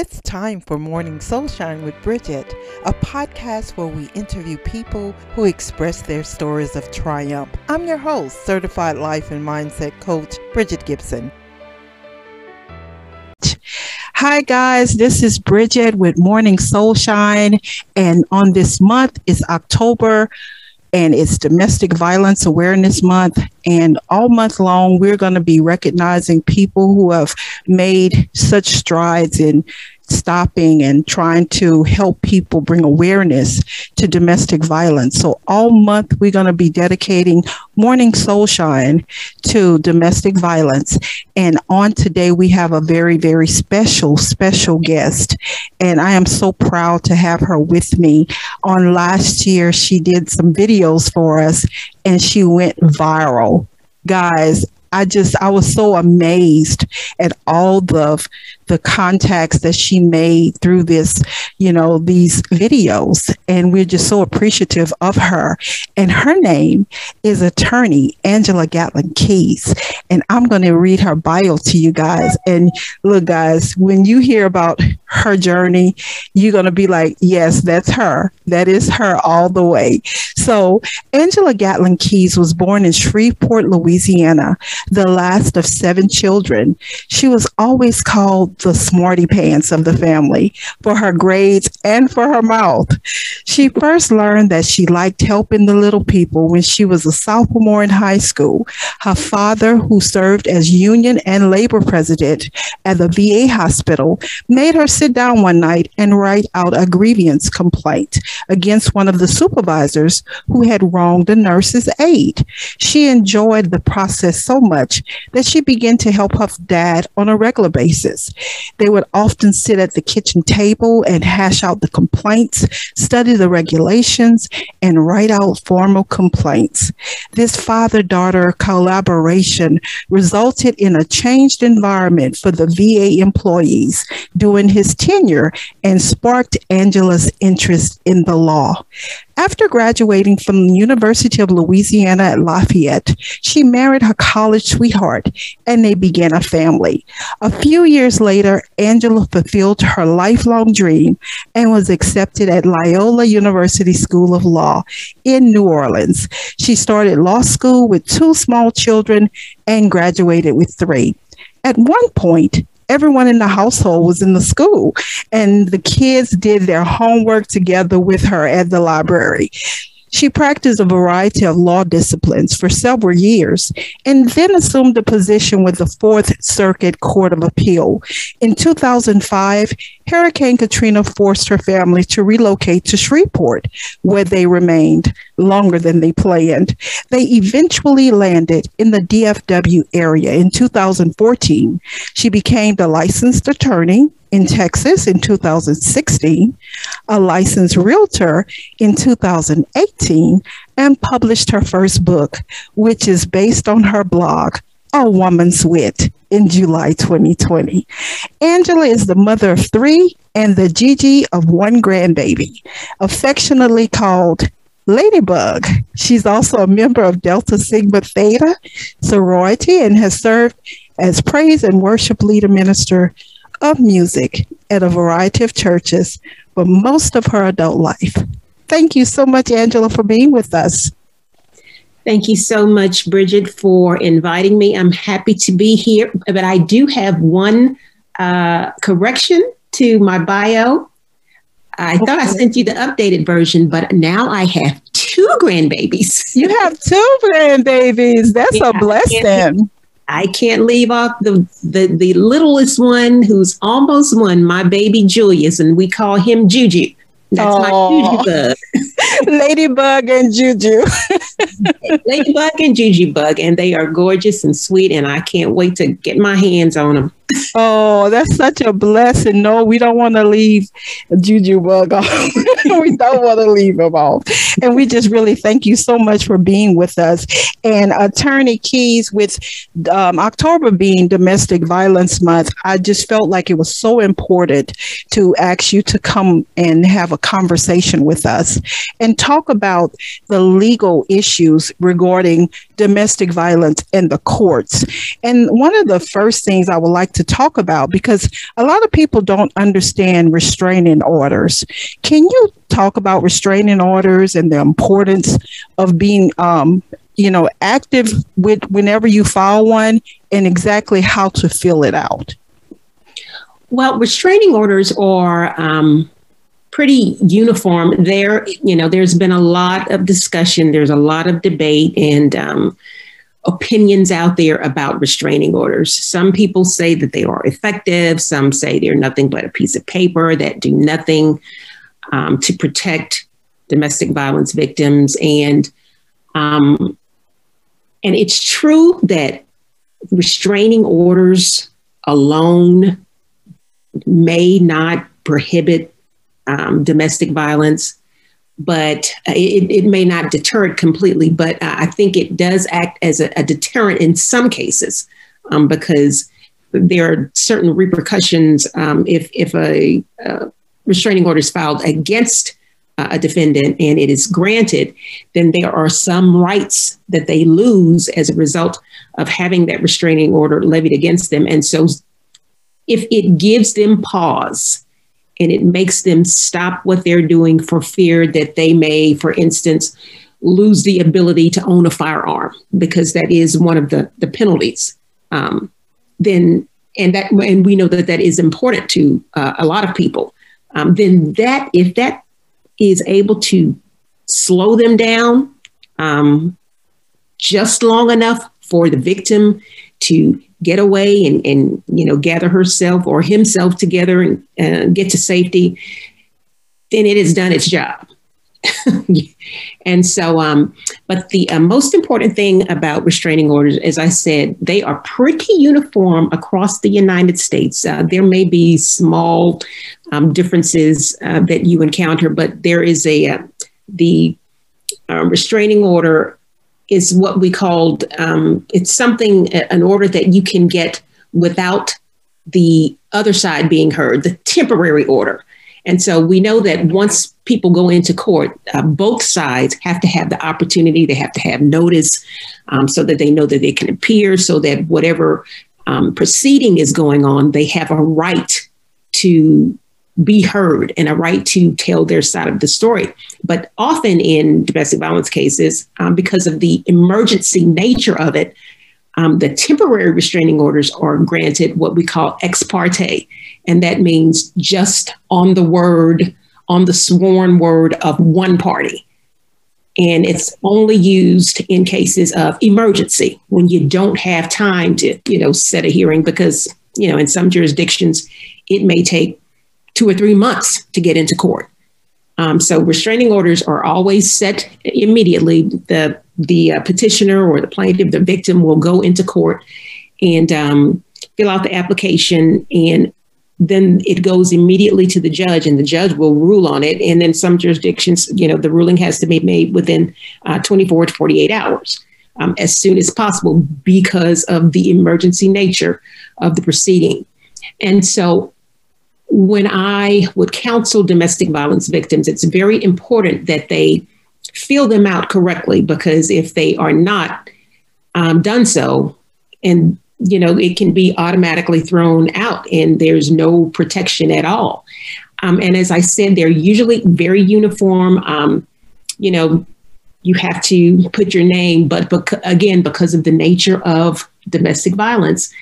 It's time for Morning Soulshine with Bridget, a podcast where we interview people who express their stories of triumph. I'm your host, certified life and mindset coach, Bridget Gibson. Hi, guys. This is Bridget with Morning Soulshine. And on this month is October and it's Domestic Violence Awareness Month. And all month long, we're going to be recognizing people who have made such strides in stopping and trying to help people bring awareness to domestic violence. So all month we're going to be dedicating Morning Soulshine to domestic violence. And on today we have a very, very special, special guest. And I am so proud to have her with me. On last year, she did some videos for us and she went viral. Guys, I just I was so amazed at all the the contacts that she made through this, you know, these videos. And we're just so appreciative of her. And her name is attorney Angela Gatlin Keys. And I'm going to read her bio to you guys. And look, guys, when you hear about her journey, you're going to be like, yes, that's her. That is her all the way. So, Angela Gatlin Keys was born in Shreveport, Louisiana, the last of seven children. She was always called the smarty pants of the family for her grades and for her mouth. She first learned that she liked helping the little people when she was a sophomore in high school. Her father, who served as union and labor president at the VA hospital, made her sit down one night and write out a grievance complaint against one of the supervisors who had wronged a nurse's aide. She enjoyed the process so much that she began to help her dad on a regular basis. They would often sit at the kitchen table and hash out the complaints, study the regulations, and write out formal complaints. This father daughter collaboration resulted in a changed environment for the VA employees during his tenure and sparked Angela's interest in the law. After graduating from the University of Louisiana at Lafayette, she married her college sweetheart and they began a family. A few years later, Angela fulfilled her lifelong dream and was accepted at Loyola University School of Law in New Orleans. She started law school with two small children and graduated with three. At one point, everyone in the household was in the school and the kids did their homework together with her at the library. She practiced a variety of law disciplines for several years and then assumed a position with the Fourth Circuit Court of Appeal. In 2005, Hurricane Katrina forced her family to relocate to Shreveport, where they remained longer than they planned. They eventually landed in the DFW area in 2014. She became the licensed attorney in Texas in 2016, a licensed realtor in 2018, and published her first book, which is based on her blog, A Woman's Wit, in July 2020. Angela is the mother of three and the Gigi of one grandbaby, affectionately called Ladybug. She's also a member of Delta Sigma Theta sorority and has served as praise and worship leader minister of music at a variety of churches for most of her adult life. Thank you so much, Angela, for being with us. Thank you so much, Bridget, for inviting me. I'm happy to be here, but I do have one uh, correction to my bio. I okay. thought I sent you the updated version, but now I have two grandbabies. You have two grandbabies. That's yeah, a blessing. I can't leave off the, the the littlest one who's almost one, my baby Julius, and we call him Juju. That's Aww. my Juju bug. Ladybug and Juju. Ladybug and Juju bug, and they are gorgeous and sweet, and I can't wait to get my hands on them. Oh, that's such a blessing. No, we don't want to leave Juju Bug off. we don't want to leave him off. And we just really thank you so much for being with us. And Attorney Keys, with um, October being Domestic Violence Month, I just felt like it was so important to ask you to come and have a conversation with us and talk about the legal issues regarding domestic violence in the courts. And one of the first things I would like to talk about because a lot of people don't understand restraining orders. Can you talk about restraining orders and the importance of being, um, you know, active with whenever you file one and exactly how to fill it out? Well, restraining orders are um, pretty uniform. There, you know, there's been a lot of discussion, there's a lot of debate, and um, opinions out there about restraining orders. Some people say that they are effective, some say they're nothing but a piece of paper that do nothing um, to protect domestic violence victims. And um, and it's true that restraining orders alone may not prohibit um, domestic violence but it, it, may not deter it completely. But I think it does act as a, a deterrent in some cases um, because there are certain repercussions um, if if a, a, restraining order is filed against uh, a defendant and it is granted, then there are some rights that they lose as a result of having that restraining order levied against them. And so, if it gives them pause and it makes them stop what they're doing for fear that they may, for instance, lose the ability to own a firearm because that is one of the, the penalties. Um, then, and that, and we know that that is important to uh, a lot of people. Um, then that, if that is able to slow them down um, just long enough for the victim to get away and, and you know gather herself or himself together and uh, get to safety then it has done its job. And so um, but the uh, most important thing about restraining orders as i said they are pretty uniform across the united states. Uh, there may be small um, differences uh, that you encounter but there is a uh, the uh, restraining order is what we called um, it's something an order that you can get without the other side being heard the temporary order. And so we know that once people go into court uh, both sides have to have the opportunity they have to have notice um, so that they know that they can appear so that whatever um, proceeding is going on they have a right to be heard and a right to tell their side of the story. But often in domestic violence cases, um, because of the emergency nature of it, um, the temporary restraining orders are granted what we call ex parte. And that means just on the word, on the sworn word of one party. And it's only used in cases of emergency when you don't have time to, you know, set a hearing because, you know, in some jurisdictions, it may take two or three months to get into court. Um, so restraining orders are always set immediately. The the uh, petitioner or the plaintiff, the victim, will go into court and um, fill out the application, and then it goes immediately to the judge, and the judge will rule on it. And then some jurisdictions, you know, the ruling has to be made within uh, 24 to 48 hours, um, as soon as possible, because of the emergency nature of the proceeding. And so when I would counsel domestic violence victims, it's very important that they fill them out correctly because if they are not um, done so, and you know, it can be automatically thrown out and there's no protection at all. Um, and as I said, they're usually very uniform. Um, you know, you have to put your name, but again, because of the nature of domestic violence,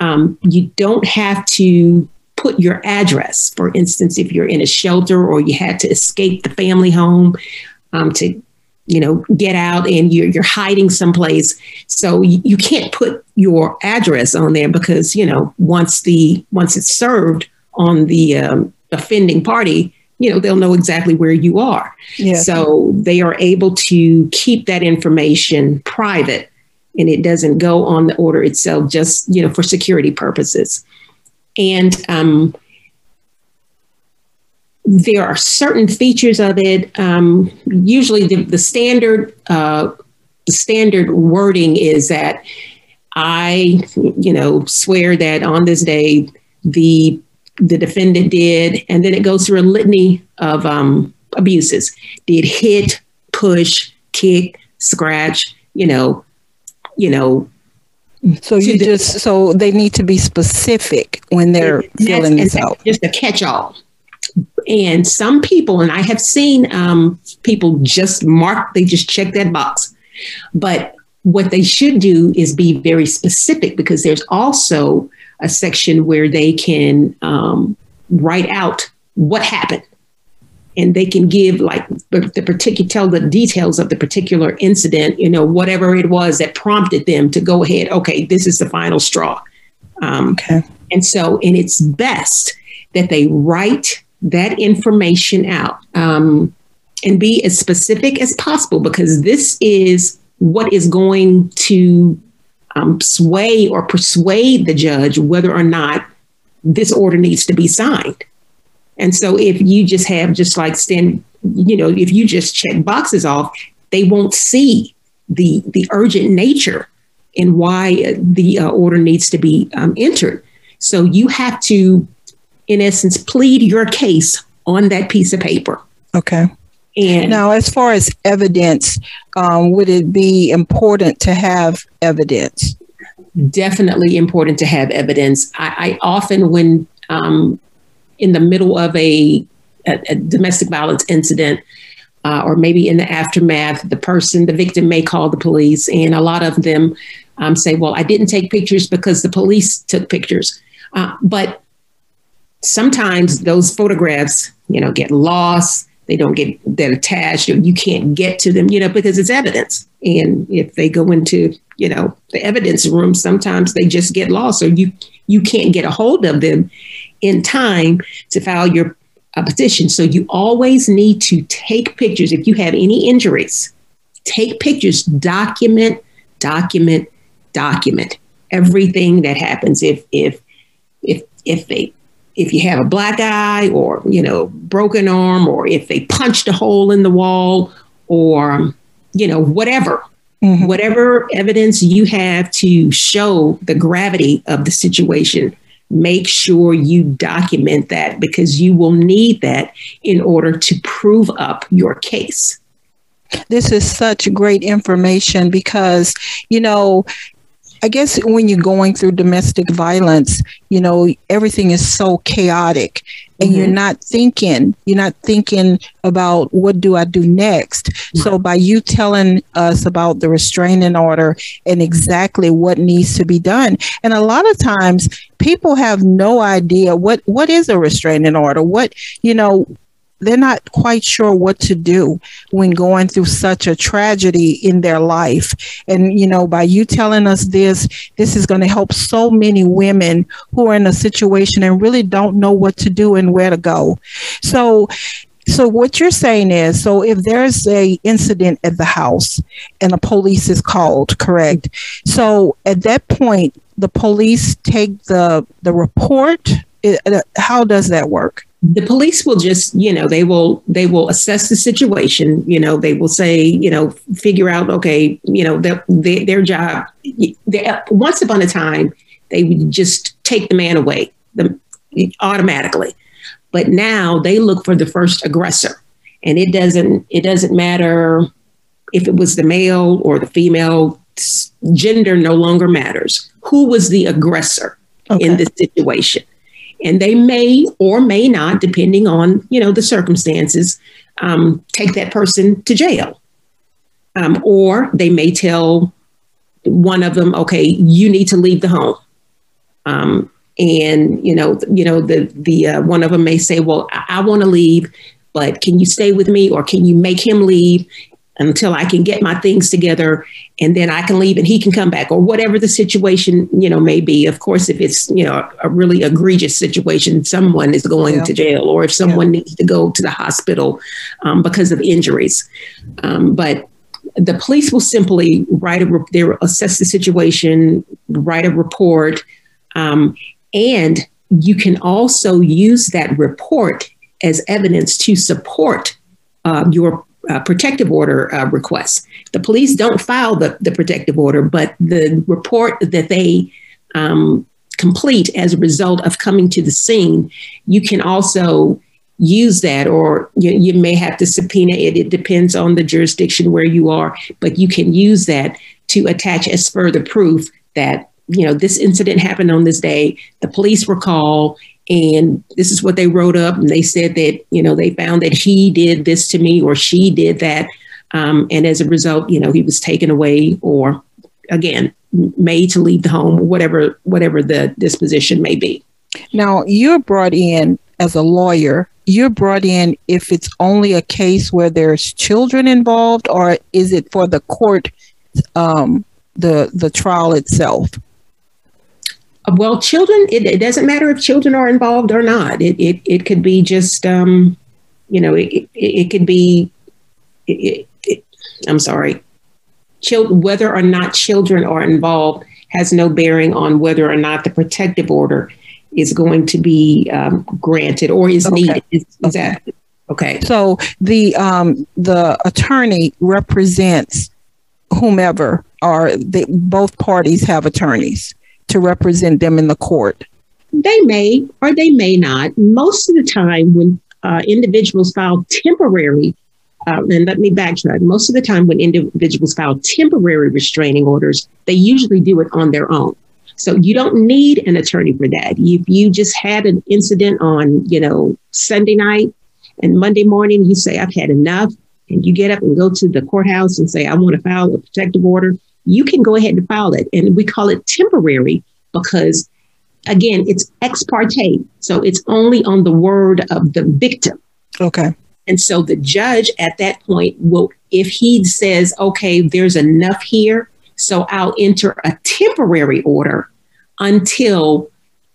um, you don't have to put your address. For instance, if you're in a shelter or you had to escape the family home um, to, you know, get out and you're, you're hiding someplace. So you, you can't put your address on there because, you know, once the once it's served on the um, offending party, you know, they'll know exactly where you are. Yes. So they are able to keep that information private and it doesn't go on the order itself just, you know, for security purposes. And um, there are certain features of it. Um, usually, the, the standard uh, the standard wording is that I, you know, swear that on this day the the defendant did, and then it goes through a litany of um, abuses. Did hit, push, kick, scratch, you know, you know, So you the, just so they need to be specific when they're filling this out. Just a catch-all. And some people, and I have seen um, people just mark, they just check that box. But what they should do is be very specific because there's also a section where they can um, write out what happened and they can give like the, particular tell the details of the particular incident you know whatever it was that prompted them to go ahead okay this is the final straw um, okay and so and it's best that they write that information out um, and be as specific as possible because this is what is going to um, sway or persuade the judge whether or not this order needs to be signed. And so if you just have just like stand, you know, if you just check boxes off, they won't see the the urgent nature and why the uh, order needs to be um, entered. So you have to, in essence, plead your case on that piece of paper. Okay. And now, as far as evidence, um, would it be important to have evidence? Definitely important to have evidence. I, I often, when um, in the middle of a, a, a domestic violence incident, uh, or maybe in the aftermath, the person, the victim may call the police, and a lot of them um, say, "Well, I didn't take pictures because the police took pictures." Uh, but sometimes those photographs, you know, get lost they don't get that attached or you can't get to them you know because it's evidence and if they go into you know the evidence room sometimes they just get lost or you you can't get a hold of them in time to file your uh, petition. So you always need to take pictures. If you have any injuries take pictures document document document everything that happens. If if if if they if you have a black eye or you know broken arm or if they punched a hole in the wall or you know whatever mm-hmm. whatever evidence you have to show the gravity of the situation make sure you document that because you will need that in order to prove up your case this is such great information because you know I guess when you're going through domestic violence, you know, everything is so chaotic and mm-hmm. you're not thinking, you're not thinking about what do I do next. Mm-hmm. So by you telling us about the restraining order and exactly what needs to be done. And a lot of times people have no idea what what is a restraining order. What, you know, they're not quite sure what to do when going through such a tragedy in their life. And, you know, by you telling us this, this is going to help so many women who are in a situation and really don't know what to do and where to go. So, so what you're saying is, so if there's a incident at the house and the police is called, correct? So at that point, the police take the the report. It, how does that work? The police will just you know they will they will assess the situation you know they will say you know figure out okay you know their, their job they, once upon a time they would just take the man away the, automatically. But now they look for the first aggressor. And it doesn't it doesn't matter if it was the male or the female gender no longer matters. Who was the aggressor okay. in this situation and they may or may not, depending on you know the circumstances, um, take that person to jail, um, or they may tell one of them, okay, you need to leave the home. Um, and you know, you know, the the uh, one of them may say, well, I, I want to leave, but can you stay with me, or can you make him leave? Until I can get my things together and then I can leave and he can come back or whatever the situation, you know, may be. Of course, if it's, you know, a really egregious situation, someone is going yeah. to jail or if someone yeah. needs to go to the hospital um, because of injuries. Um, but the police will simply write a, they will assess the situation, write a report, um, and you can also use that report as evidence to support uh, your uh, protective order uh, requests. The police don't file the, the protective order, but the report that they um, complete as a result of coming to the scene, you can also use that, or you, you may have to subpoena it. It depends on the jurisdiction where you are, but you can use that to attach as further proof that you know, this incident happened on this day. The police were called, and this is what they wrote up. And they said that, you know, they found that he did this to me or she did that. Um, and as a result, you know, he was taken away or again, made to leave the home, whatever, whatever the disposition may be. Now, you're brought in as a lawyer. You're brought in if it's only a case where there's children involved, or is it for the court, um, the the trial itself? Well, children. It, it, doesn't matter if children are involved or not. It it, it could be just, um, you know, it, it, could be. I'm sorry. Children, whether or not children are involved has no bearing on whether or not the protective order is going to be um, granted or is okay. needed. Is, is okay. that okay? So the um, the attorney represents whomever, or they, both parties have attorneys to represent them in the court. They may or they may not. Most of the time, when uh, individuals file temporary uh, and let me backtrack. Most of the time, when individuals file temporary restraining orders, they usually do it on their own. So you don't need an attorney for that. If you just had an incident on, you know, Sunday night and Monday morning, you say, I've had enough, and you get up and go to the courthouse and say, I want to file a protective order, you can go ahead and file it. And we call it temporary because, again, it's ex parte. So it's only on the word of the victim. Okay. And so the judge at that point will, if he says, okay, there's enough here, so I'll enter a temporary order until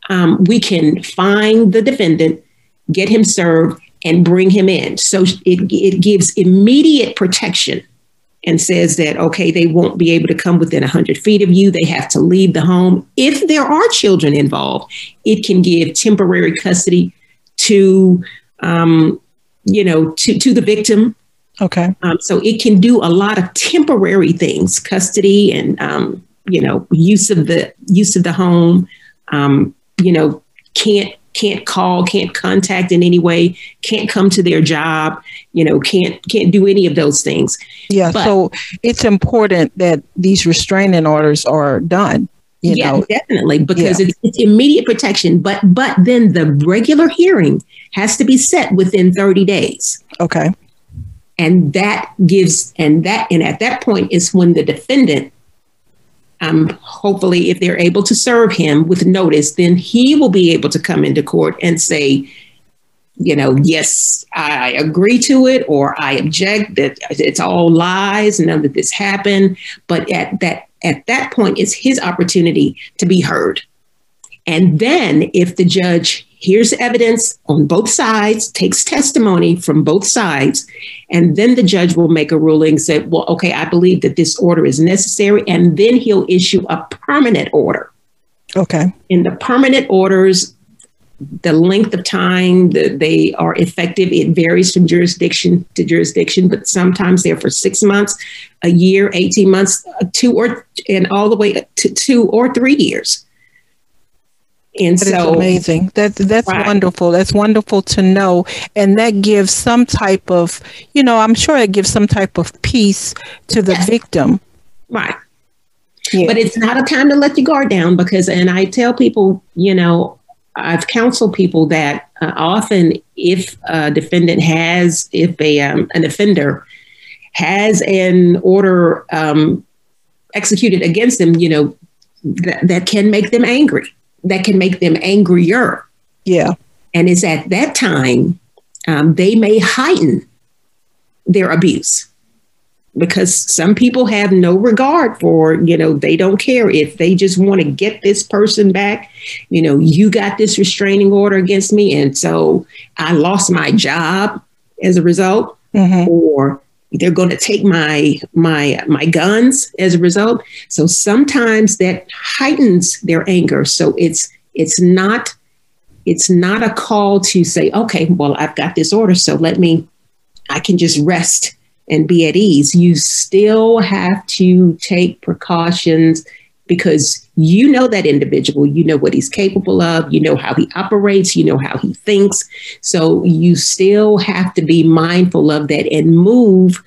um, we can find the defendant, get him served, and bring him in. So it, it gives immediate protection and says that, okay, they won't be able to come within 100 feet of you. They have to leave the home. If there are children involved, it can give temporary custody to, um, you know, to, to the victim Okay. Um, so it can do a lot of temporary things, custody and um, you know use of the use of the home. Um, you know, can't can't call, can't contact in any way, can't come to their job. You know, can't can't do any of those things. Yeah. But, so it's important that these restraining orders are done. You yeah, know. definitely, because yeah. it's, it's immediate protection. But but then the regular hearing has to be set within 30 days. Okay and that gives and that and at that point is when the defendant um, hopefully if they're able to serve him with notice then he will be able to come into court and say you know yes i agree to it or i object that it's all lies none of this happened. But at that at that point it's his opportunity to be heard. And then if the judge hears evidence on both sides, takes testimony from both sides, and then the judge will make a ruling, say, well, okay, I believe that this order is necessary, and then he'll issue a permanent order. Okay. In the permanent orders, the length of time that they are effective, it varies from jurisdiction to jurisdiction, but sometimes they're for six months, a year, 18 months, uh, two or and all the way to two or three years. And that so amazing. That that's right. wonderful. That's wonderful to know. And that gives some type of, you know, I'm sure it gives some type of peace to the yes. victim. Right. Yeah. But it's not a time to let your guard down because, and I tell people, you know, I've counseled people that uh, often if a defendant has, if a um, an offender has an order um, executed against them, you know, that, that can make them angry that can make them angrier. Yeah. And it's at that time um, they may heighten their abuse because some people have no regard for, you know, they don't care if they just want to get this person back. You know, you got this restraining order against me. And so I lost my job as a result. Mm-hmm. Or they're going to take my my my guns as a result. So sometimes that heightens their anger. So it's it's not it's not a call to say okay well i've got this order so let me i can just rest and be at ease. You still have to take precautions because you know that individual, you know what he's capable of, you know how he operates, you know how he thinks. So you still have to be mindful of that and move,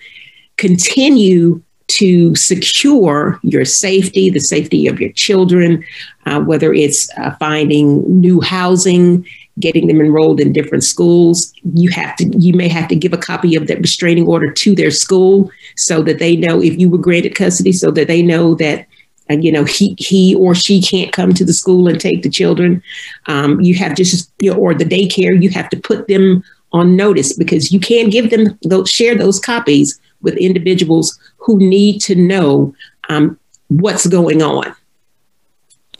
continue to secure your safety, the safety of your children, uh, whether it's uh, finding new housing, getting them enrolled in different schools. You have to, you may have to give a copy of that restraining order to their school so that they know if you were granted custody, so that they know that and you know he he or she can't come to the school and take the children. Um, you have just you know, or the daycare you have to put them on notice because you can't give them those share those copies with individuals who need to know um, what's going on.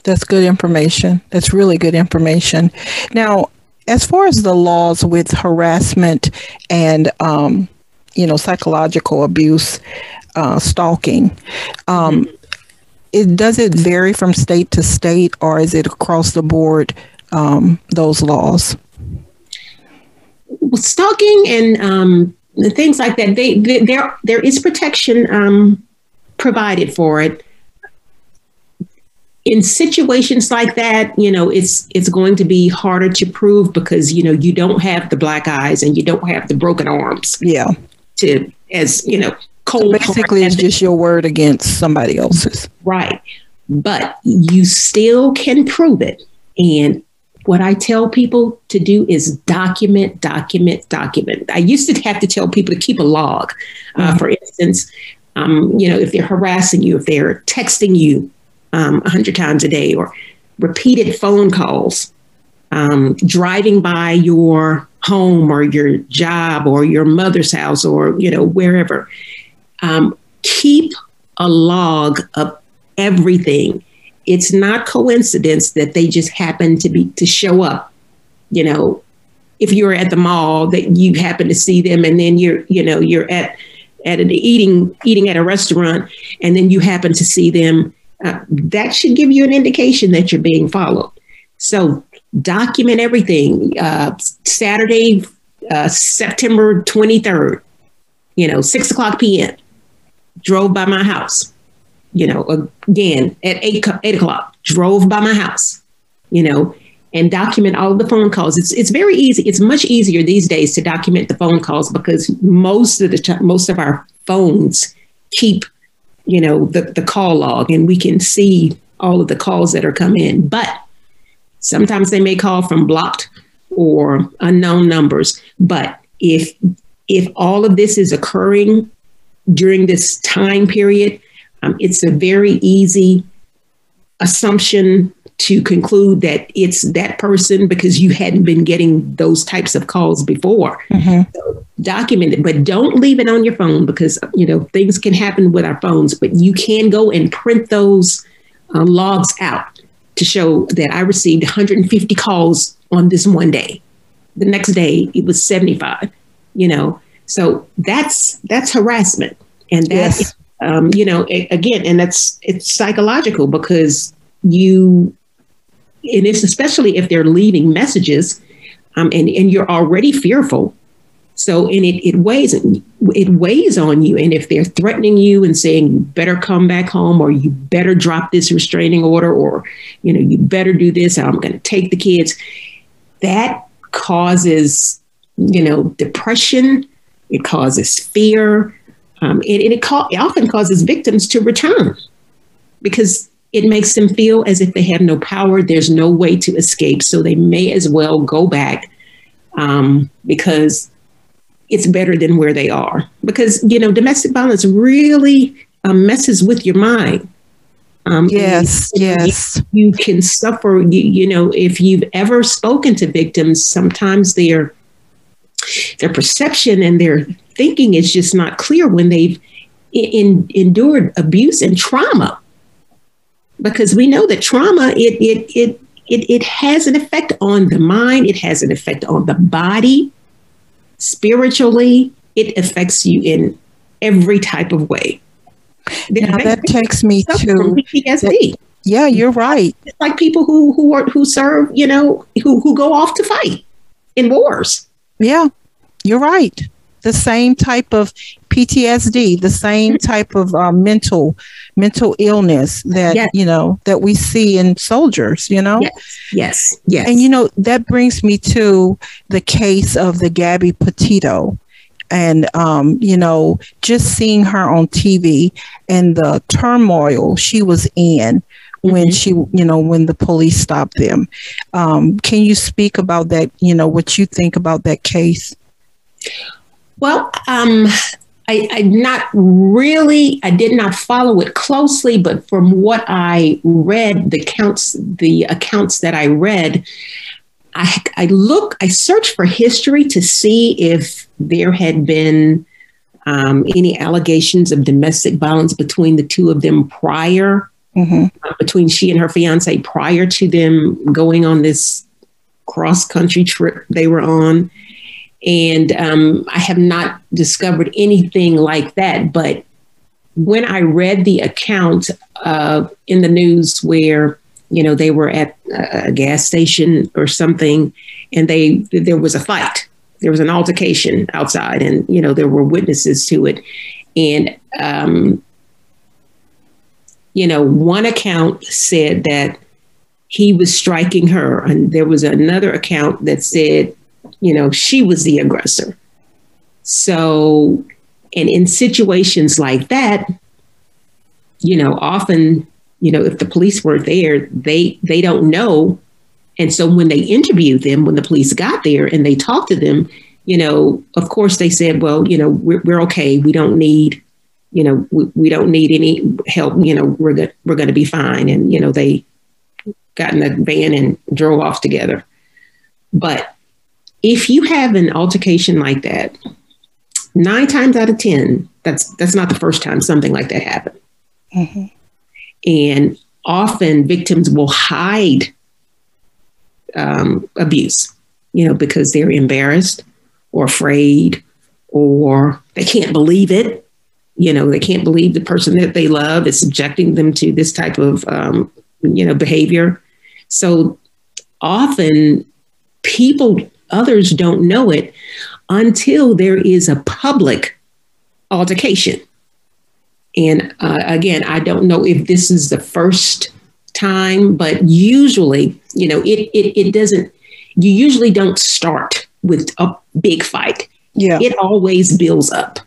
That's good information. That's really good information. Now as far as the laws with harassment and um, you know psychological abuse uh, stalking um, mm-hmm it does it vary from state to state, or is it across the board? Um, those laws. Stalking and um, things like that. They, they, there there is protection um, provided for it. In situations like that, you know, it's it's going to be harder to prove because you know you don't have the black eyes and you don't have the broken arms. Yeah. To as you know, cold. So basically, it's just your word against somebody else's. Right. But you still can prove it. And what I tell people to do is document, document, document. I used to have to tell people to keep a log. Uh, mm-hmm. For instance, um, you know, if they're harassing you, if they're texting you um, 100 times a day or repeated phone calls, um, driving by your home or your job or your mother's house or, you know, wherever um, keep a log of everything. It's not coincidence that they just happen to be to show up. You know, if you're at the mall, that you happen to see them, and then you're, you know, you're at at an eating eating at a restaurant, and then you happen to see them. Uh, that should give you an indication that you're being followed. So document everything. Uh, Saturday, uh, September 23rd, you know, six o'clock p.m drove by my house. You know, again at eight eight o'clock, drove by my house. You know, and document all the phone calls. It's it's very easy. It's much easier these days to document the phone calls because most of the time, most of our phones keep, you know, the the call log, and we can see all of the calls that are come in. But sometimes they may call from blocked or unknown numbers. But if if all of this is occurring during this time period, um, it's a very easy assumption to conclude that it's that person because you hadn't been getting those types of calls before. Mm-hmm. So document it, but don't leave it on your phone because you know things can happen with our phones. But you can go and print those uh, logs out to show that I received 150 calls on this one day. The next day it was 75. You know, so that's that's harassment, and that yes. um, you know again, and that's it's psychological because you, and it's especially if they're leaving messages, um, and and you're already fearful. So and it it weighs it weighs on you, and if they're threatening you and saying you better come back home or you better drop this restraining order or you know you better do this, I'm going to take the kids, that causes you know depression it causes fear. Um, and, and it, ca- it often causes victims to return because it makes them feel as if they have no power. There's no way to escape. So they may as well go back um, because it's better than where they are. Because, you know, domestic violence really um, messes with your mind. Um, yes, yes. You, you can suffer, you, you know, if you've ever spoken to victims, sometimes they're their perception and their thinking is just not clear when they've in, endured abuse and trauma because we know that trauma it, it it it it has an effect on the mind it has an effect on the body spiritually it affects you in every type of way now that takes me to PTSD. That, yeah, you're right. It's like people who who are who serve, you know, who who go off to fight in wars. Yeah, you're right. The same type of PTSD, the same mm-hmm. type of uh, mental mental illness that yes. you know that we see in soldiers. You know. Yes. Yes. Yes. And you know that brings me to the case of the Gabby Petito. and um, you know, just seeing her on TV and the turmoil she was in when mm-hmm. she, you know, when the police stopped them. Um, can you speak about that? You know, what you think about that case? Well, um, I, I not really, I did not follow it closely, but from what I read, the counts, the accounts that I read, I, I look, I searched for history to see if there had been um, any allegations of domestic violence between the two of them prior, mm-hmm. between she and her fiance prior to them going on this cross country trip they were on. And um, I have not discovered anything like that. But when I read the account uh, in the news where, you know, they were at a gas station or something and they there was a fight, there was an altercation outside, and, you know, there were witnesses to it. And, um, you know, one account said that he was striking her, and there was another account that said you know, she was the aggressor. So, and in situations like that, you know, often, you know, if the police weren't there, they they don't know. And so when they interviewed them, when the police got there and they talked to them, you know, of course they said, well, you know, we're, we're okay. We don't need, you know, we, we don't need any help. You know, we're good. We're going to be fine. And, you know, they got in the van and drove off together. But if you have an altercation like that, nine times out of ten, that's that's not the first time something like that happened. Mm-hmm. And often victims will hide um, abuse, you know, because they're embarrassed or afraid or they can't believe it. You know, they can't believe the person that they love is subjecting them to this type of, um, you know, behavior. So often people Others don't know it until there is a public altercation. And uh, again, I don't know if this is the first time, but usually, you know, it, it, it doesn't, you usually don't start with a big fight. Yeah. It always builds up.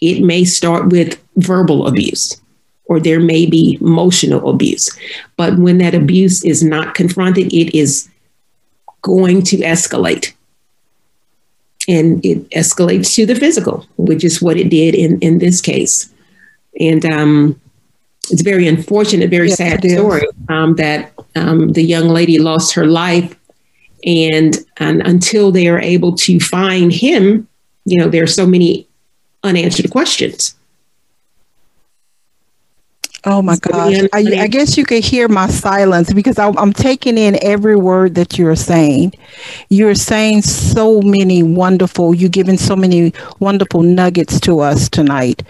It may start with verbal abuse or there may be emotional abuse. But when that abuse is not confronted, it is going to escalate. And it escalates to the physical, which is what it did in, in this case. And um, it's very unfortunate, very yes, sad story um, that um, the young lady lost her life. And, and until they are able to find him, you know, there are so many unanswered questions. Oh my gosh. I, I, guess you could hear my silence because I, I'm taking in every word that you're saying. You're saying so many wonderful, you're giving so many wonderful nuggets to us tonight.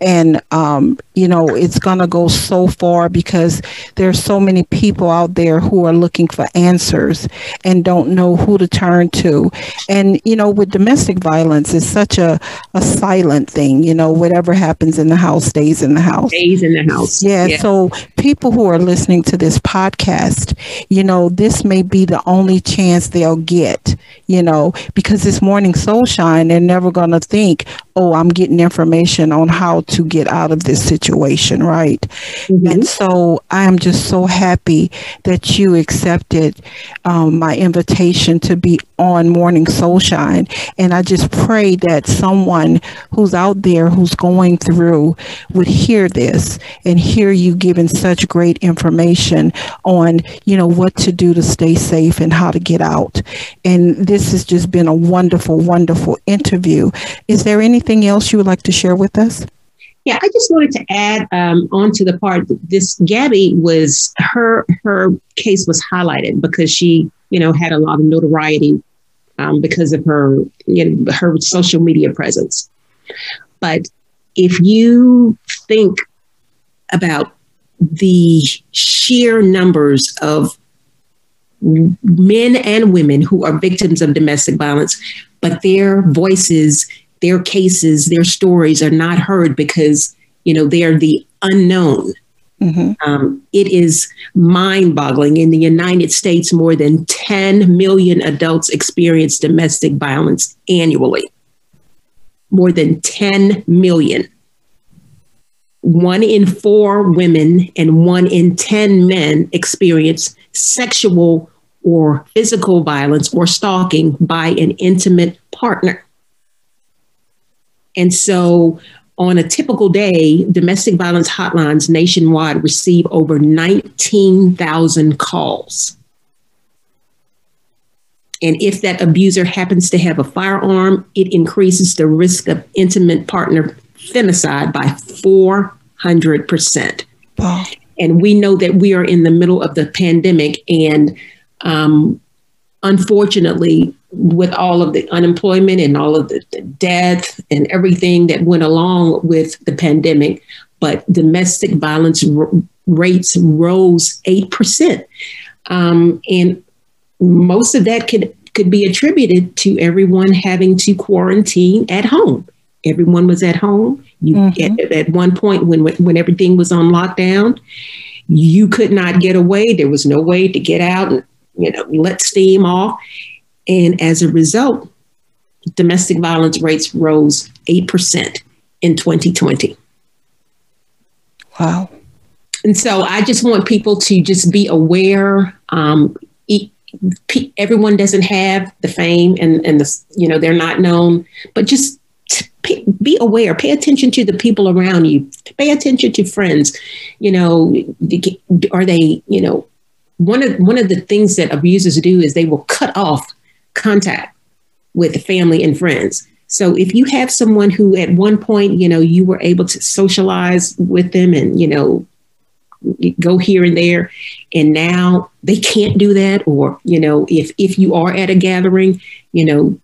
And, um, you know, it's going to go so far because there's so many people out there who are looking for answers and don't know who to turn to. And, you know, with domestic violence, it's such a, a silent thing. You know, whatever happens in the house stays in the house. Stays in the house. Yeah, yeah. So people who are listening to this podcast, you know, this may be the only chance they'll get, you know, because this morning soul shine, they're never going to think, oh, I'm getting information on how to get out of this situation, right? Mm-hmm. And so I am just so happy that you accepted um, my invitation to be on Morning Soul Shine. And I just pray that someone who's out there who's going through would hear this and hear you giving such great information on, you know, what to do to stay safe and how to get out. And this has just been a wonderful, wonderful interview. Is there anything else you would like to share with us? Yeah, I just wanted to add um, on to the part this Gabby was her her case was highlighted because she you know had a lot of notoriety um, because of her you know, her social media presence. But if you think about the sheer numbers of men and women who are victims of domestic violence, but their voices their cases, their stories are not heard because, you know, they are the unknown. Mm-hmm. Um, it is mind boggling. In the United States, more than 10 million adults experience domestic violence annually. more than 10 million. One in four women and one in 10 men experience sexual or physical violence or stalking by an intimate partner. And so on a typical day, domestic violence hotlines nationwide receive over 19,000 calls. And if that abuser happens to have a firearm, it increases the risk of intimate partner femicide by 400%. Wow. And we know that we are in the middle of the pandemic. And um, unfortunately, with all of the unemployment and all of the, the death and everything that went along with the pandemic, but domestic violence r- rates rose 8%. Um, and most of that could, could be attributed to everyone having to quarantine at home. Everyone was at home. You mm-hmm. at, at one point when when everything was on lockdown, you could not get away. There was no way to get out and you know let steam off and as a result, domestic violence rates rose 8% in 2020. Wow. And so I just want people to just be aware. Um, everyone doesn't have the fame and, and the, you know, they're not known, but just be aware, pay attention to the people around you, pay attention to friends. You know, are they, you know, one of one of the things that abusers do is they will cut off contact with family and friends. So if you have someone who at one point, you know, you were able to socialize with them and, you know, go here and there and now they can't do that or you know if if you are at a gathering you know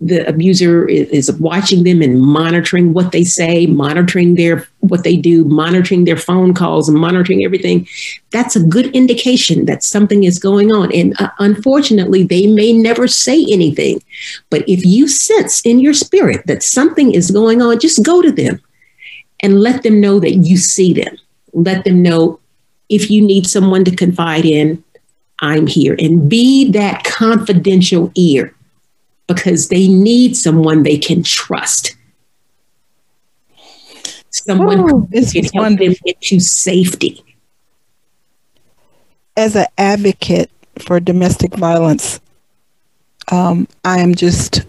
the abuser is, is, watching them and monitoring what they say, monitoring their what they do, monitoring their phone calls, and monitoring everything. That's a good indication that something is going on. And uh, unfortunately, they may never say anything. But if you sense in your spirit that something is going on, just go to them and let them know that you see them. Let them know if you need someone to confide in, I'm here. And be that confidential ear because they need someone they can trust. Someone oh, who can help wonderful. them get to safety. As an advocate for domestic violence, um, I am just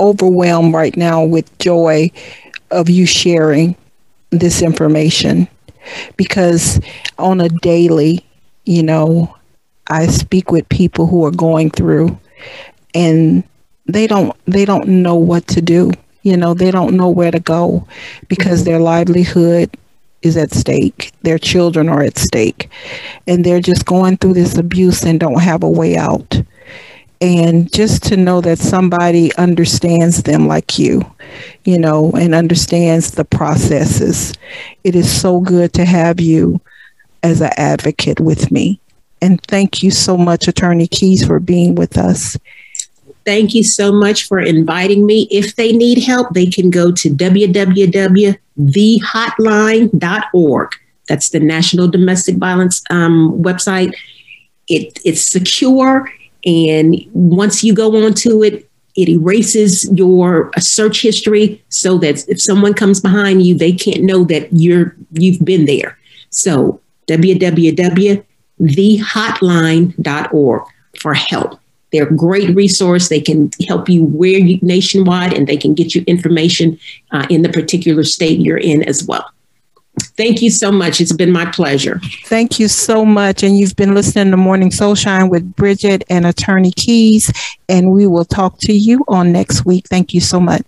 overwhelmed right now with joy of you sharing this information because on a daily, you know, I speak with people who are going through and they don't they don't know what to do. You know, they don't know where to go because their livelihood is at stake. Their children are at stake. And they're just going through this abuse and don't have a way out. And just to know that somebody understands them like you, you know, and understands the processes. It is so good to have you as an advocate with me. And thank you so much, Attorney Keys, for being with us Thank you so much for inviting me. If they need help, they can go to www.thehotline.org. That's the National Domestic Violence um, website. It, it's secure, and once you go onto it, it erases your search history so that if someone comes behind you, they can't know that you're you've been there. So www.thehotline.org for help. They're a great resource. They can help you where you nationwide and they can get you information uh, in the particular state you're in as well. Thank you so much. It's been my pleasure. Thank you so much. And you've been listening to Morning Soulshine with Bridget and Attorney Keys. And we will talk to you on next week. Thank you so much.